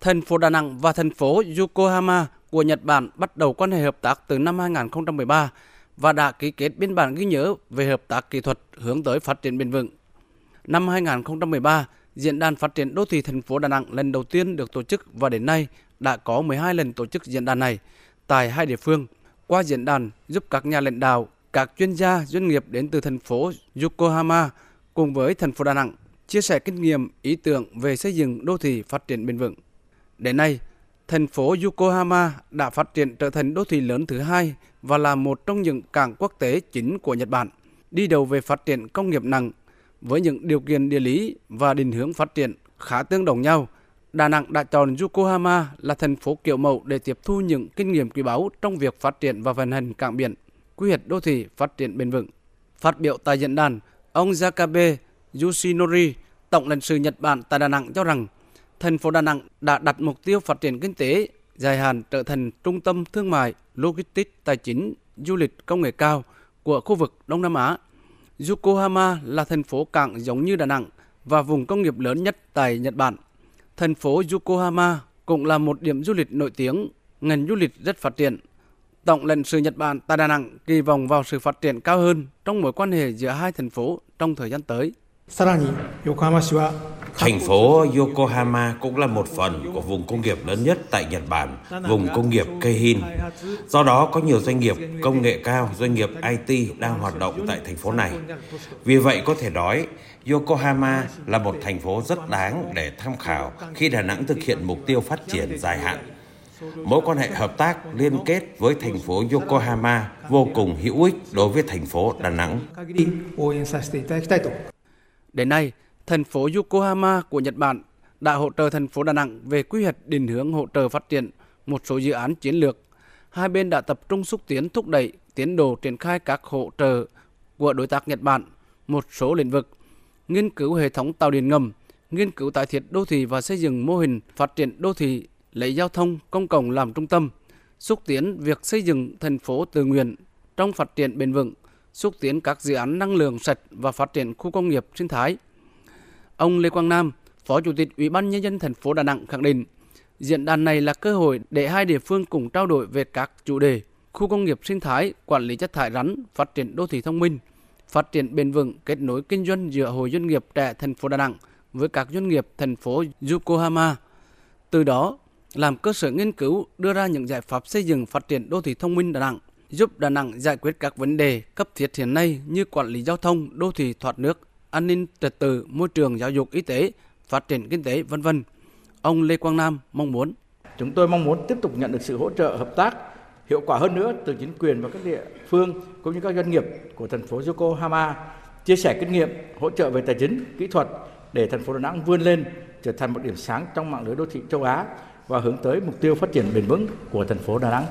Thành phố Đà Nẵng và thành phố Yokohama của Nhật Bản bắt đầu quan hệ hợp tác từ năm 2013 và đã ký kết biên bản ghi nhớ về hợp tác kỹ thuật hướng tới phát triển bền vững. Năm 2013, Diễn đàn Phát triển Đô thị thành phố Đà Nẵng lần đầu tiên được tổ chức và đến nay đã có 12 lần tổ chức diễn đàn này tại hai địa phương. Qua diễn đàn giúp các nhà lãnh đạo, các chuyên gia, doanh nghiệp đến từ thành phố Yokohama cùng với thành phố Đà Nẵng chia sẻ kinh nghiệm, ý tưởng về xây dựng đô thị phát triển bền vững. Đến nay, thành phố Yokohama đã phát triển trở thành đô thị lớn thứ hai và là một trong những cảng quốc tế chính của Nhật Bản, đi đầu về phát triển công nghiệp nặng với những điều kiện địa lý và định hướng phát triển khá tương đồng nhau. Đà Nẵng đã chọn Yokohama là thành phố kiểu mẫu để tiếp thu những kinh nghiệm quý báu trong việc phát triển và vận hành cảng biển, quy hoạch đô thị phát triển bền vững. Phát biểu tại diễn đàn, ông Jakabe Yoshinori, Tổng lãnh sự Nhật Bản tại Đà Nẵng cho rằng thành phố Đà Nẵng đã đặt mục tiêu phát triển kinh tế dài hạn trở thành trung tâm thương mại, logistics, tài chính, du lịch công nghệ cao của khu vực Đông Nam Á. Yokohama là thành phố cảng giống như Đà Nẵng và vùng công nghiệp lớn nhất tại Nhật Bản. Thành phố Yokohama cũng là một điểm du lịch nổi tiếng, ngành du lịch rất phát triển. Tổng lãnh sự Nhật Bản tại Đà Nẵng kỳ vọng vào sự phát triển cao hơn trong mối quan hệ giữa hai thành phố trong thời gian tới. Thành phố Yokohama cũng là một phần của vùng công nghiệp lớn nhất tại Nhật Bản, vùng công nghiệp Keihin. Do đó, có nhiều doanh nghiệp công nghệ cao, doanh nghiệp IT đang hoạt động tại thành phố này. Vì vậy, có thể nói, Yokohama là một thành phố rất đáng để tham khảo khi Đà Nẵng thực hiện mục tiêu phát triển dài hạn. Mối quan hệ hợp tác liên kết với thành phố Yokohama vô cùng hữu ích đối với thành phố Đà Nẵng. Đến nay, thành phố Yokohama của Nhật Bản đã hỗ trợ thành phố Đà Nẵng về quy hoạch định hướng hỗ trợ phát triển một số dự án chiến lược. Hai bên đã tập trung xúc tiến thúc đẩy tiến độ triển khai các hỗ trợ của đối tác Nhật Bản một số lĩnh vực, nghiên cứu hệ thống tàu điện ngầm, nghiên cứu tái thiết đô thị và xây dựng mô hình phát triển đô thị lấy giao thông công cộng làm trung tâm, xúc tiến việc xây dựng thành phố tự nguyện trong phát triển bền vững, xúc tiến các dự án năng lượng sạch và phát triển khu công nghiệp sinh thái. Ông Lê Quang Nam, Phó Chủ tịch Ủy ban nhân dân thành phố Đà Nẵng khẳng định, diễn đàn này là cơ hội để hai địa phương cùng trao đổi về các chủ đề khu công nghiệp sinh thái, quản lý chất thải rắn, phát triển đô thị thông minh, phát triển bền vững, kết nối kinh doanh giữa hội doanh nghiệp trẻ thành phố Đà Nẵng với các doanh nghiệp thành phố Yokohama. Từ đó, làm cơ sở nghiên cứu đưa ra những giải pháp xây dựng phát triển đô thị thông minh Đà Nẵng, giúp Đà Nẵng giải quyết các vấn đề cấp thiết hiện nay như quản lý giao thông, đô thị thoát nước, an ninh trật tự, môi trường, giáo dục, y tế, phát triển kinh tế, vân vân. Ông Lê Quang Nam mong muốn Chúng tôi mong muốn tiếp tục nhận được sự hỗ trợ hợp tác hiệu quả hơn nữa từ chính quyền và các địa phương cũng như các doanh nghiệp của thành phố Yokohama chia sẻ kinh nghiệm, hỗ trợ về tài chính, kỹ thuật để thành phố Đà Nẵng vươn lên trở thành một điểm sáng trong mạng lưới đô thị châu Á và hướng tới mục tiêu phát triển bền vững của thành phố Đà Nẵng.